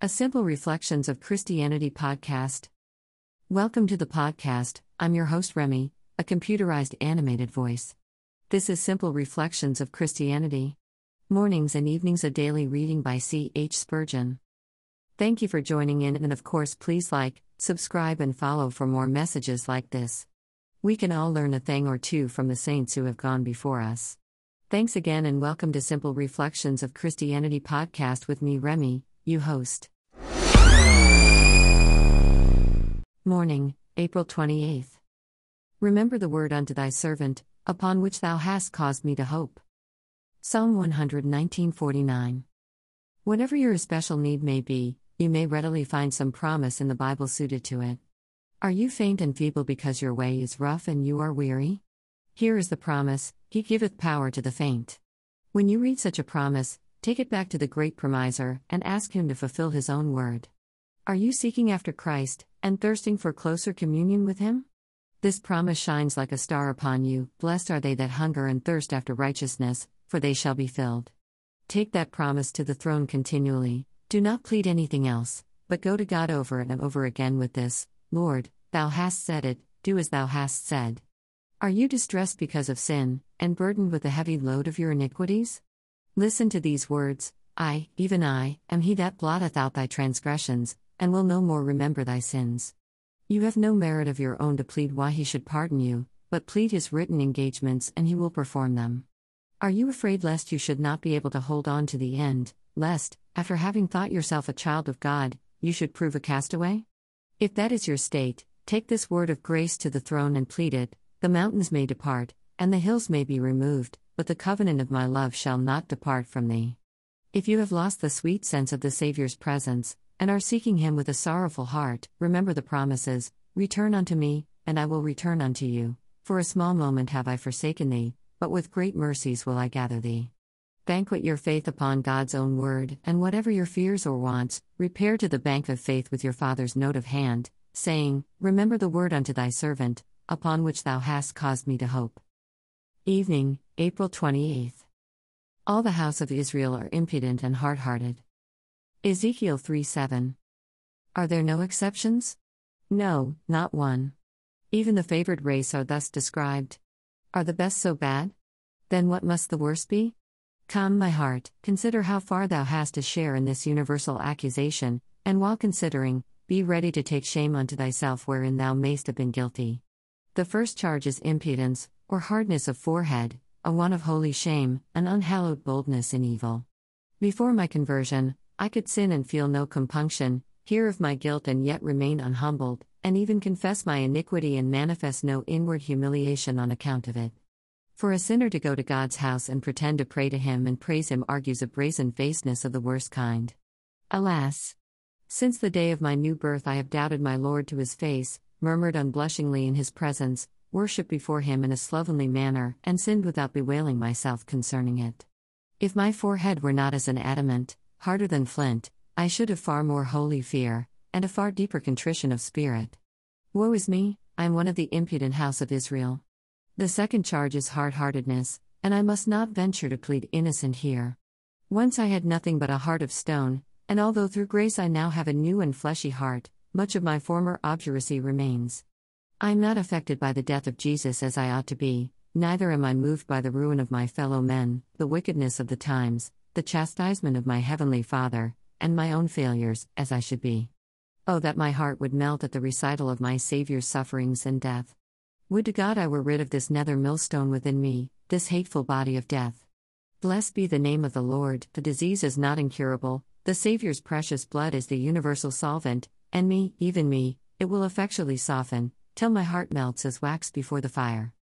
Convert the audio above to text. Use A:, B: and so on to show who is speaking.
A: A Simple Reflections of Christianity podcast. Welcome to the podcast. I'm your host, Remy, a computerized animated voice. This is Simple Reflections of Christianity. Mornings and evenings, a daily reading by C. H. Spurgeon. Thank you for joining in, and of course, please like, subscribe, and follow for more messages like this. We can all learn a thing or two from the saints who have gone before us. Thanks again, and welcome to Simple Reflections of Christianity podcast with me, Remy, you host. Morning, April 28th. Remember the word unto thy servant, upon which thou hast caused me to hope. Psalm 119:49. Whatever your especial need may be, you may readily find some promise in the Bible suited to it. Are you faint and feeble because your way is rough and you are weary? Here is the promise He giveth power to the faint. When you read such a promise, take it back to the great promiser and ask Him to fulfill His own word. Are you seeking after Christ and thirsting for closer communion with Him? This promise shines like a star upon you Blessed are they that hunger and thirst after righteousness, for they shall be filled. Take that promise to the throne continually, do not plead anything else, but go to God over and over again with this Lord, Thou hast said it, do as Thou hast said. Are you distressed because of sin, and burdened with the heavy load of your iniquities? Listen to these words I, even I, am he that blotteth out thy transgressions, and will no more remember thy sins. You have no merit of your own to plead why he should pardon you, but plead his written engagements, and he will perform them. Are you afraid lest you should not be able to hold on to the end, lest, after having thought yourself a child of God, you should prove a castaway? If that is your state, take this word of grace to the throne and plead it The mountains may depart, and the hills may be removed, but the covenant of my love shall not depart from thee. If you have lost the sweet sense of the Saviour's presence, and are seeking him with a sorrowful heart, remember the promises Return unto me, and I will return unto you. For a small moment have I forsaken thee, but with great mercies will I gather thee. Banquet your faith upon God's own word, and whatever your fears or wants, repair to the bank of faith with your Father's note of hand, saying, Remember the word unto thy servant, upon which thou hast caused me to hope. Evening, April 28th. All the house of Israel are impudent and hard hearted. Ezekiel 3 7. Are there no exceptions? No, not one. Even the favored race are thus described. Are the best so bad? Then what must the worst be? Come, my heart, consider how far thou hast a share in this universal accusation, and while considering, be ready to take shame unto thyself wherein thou mayst have been guilty. The first charge is impudence, or hardness of forehead, a one of holy shame, an unhallowed boldness in evil. Before my conversion, I could sin and feel no compunction, hear of my guilt and yet remain unhumbled, and even confess my iniquity and manifest no inward humiliation on account of it. For a sinner to go to God's house and pretend to pray to Him and praise Him argues a brazen facedness of the worst kind. Alas! Since the day of my new birth, I have doubted my Lord to His face, murmured unblushingly in His presence, worshipped before Him in a slovenly manner, and sinned without bewailing myself concerning it. If my forehead were not as an adamant, harder than flint, I should have far more holy fear, and a far deeper contrition of spirit. Woe is me, I am one of the impudent house of Israel. The second charge is hard heartedness, and I must not venture to plead innocent here. Once I had nothing but a heart of stone, and although through grace I now have a new and fleshy heart, much of my former obduracy remains. I am not affected by the death of Jesus as I ought to be, neither am I moved by the ruin of my fellow men, the wickedness of the times, the chastisement of my heavenly Father, and my own failures, as I should be. Oh, that my heart would melt at the recital of my Saviour's sufferings and death. Would to God I were rid of this nether millstone within me, this hateful body of death. Blessed be the name of the Lord, the disease is not incurable, the Saviour's precious blood is the universal solvent, and me, even me, it will effectually soften, till my heart melts as wax before the fire.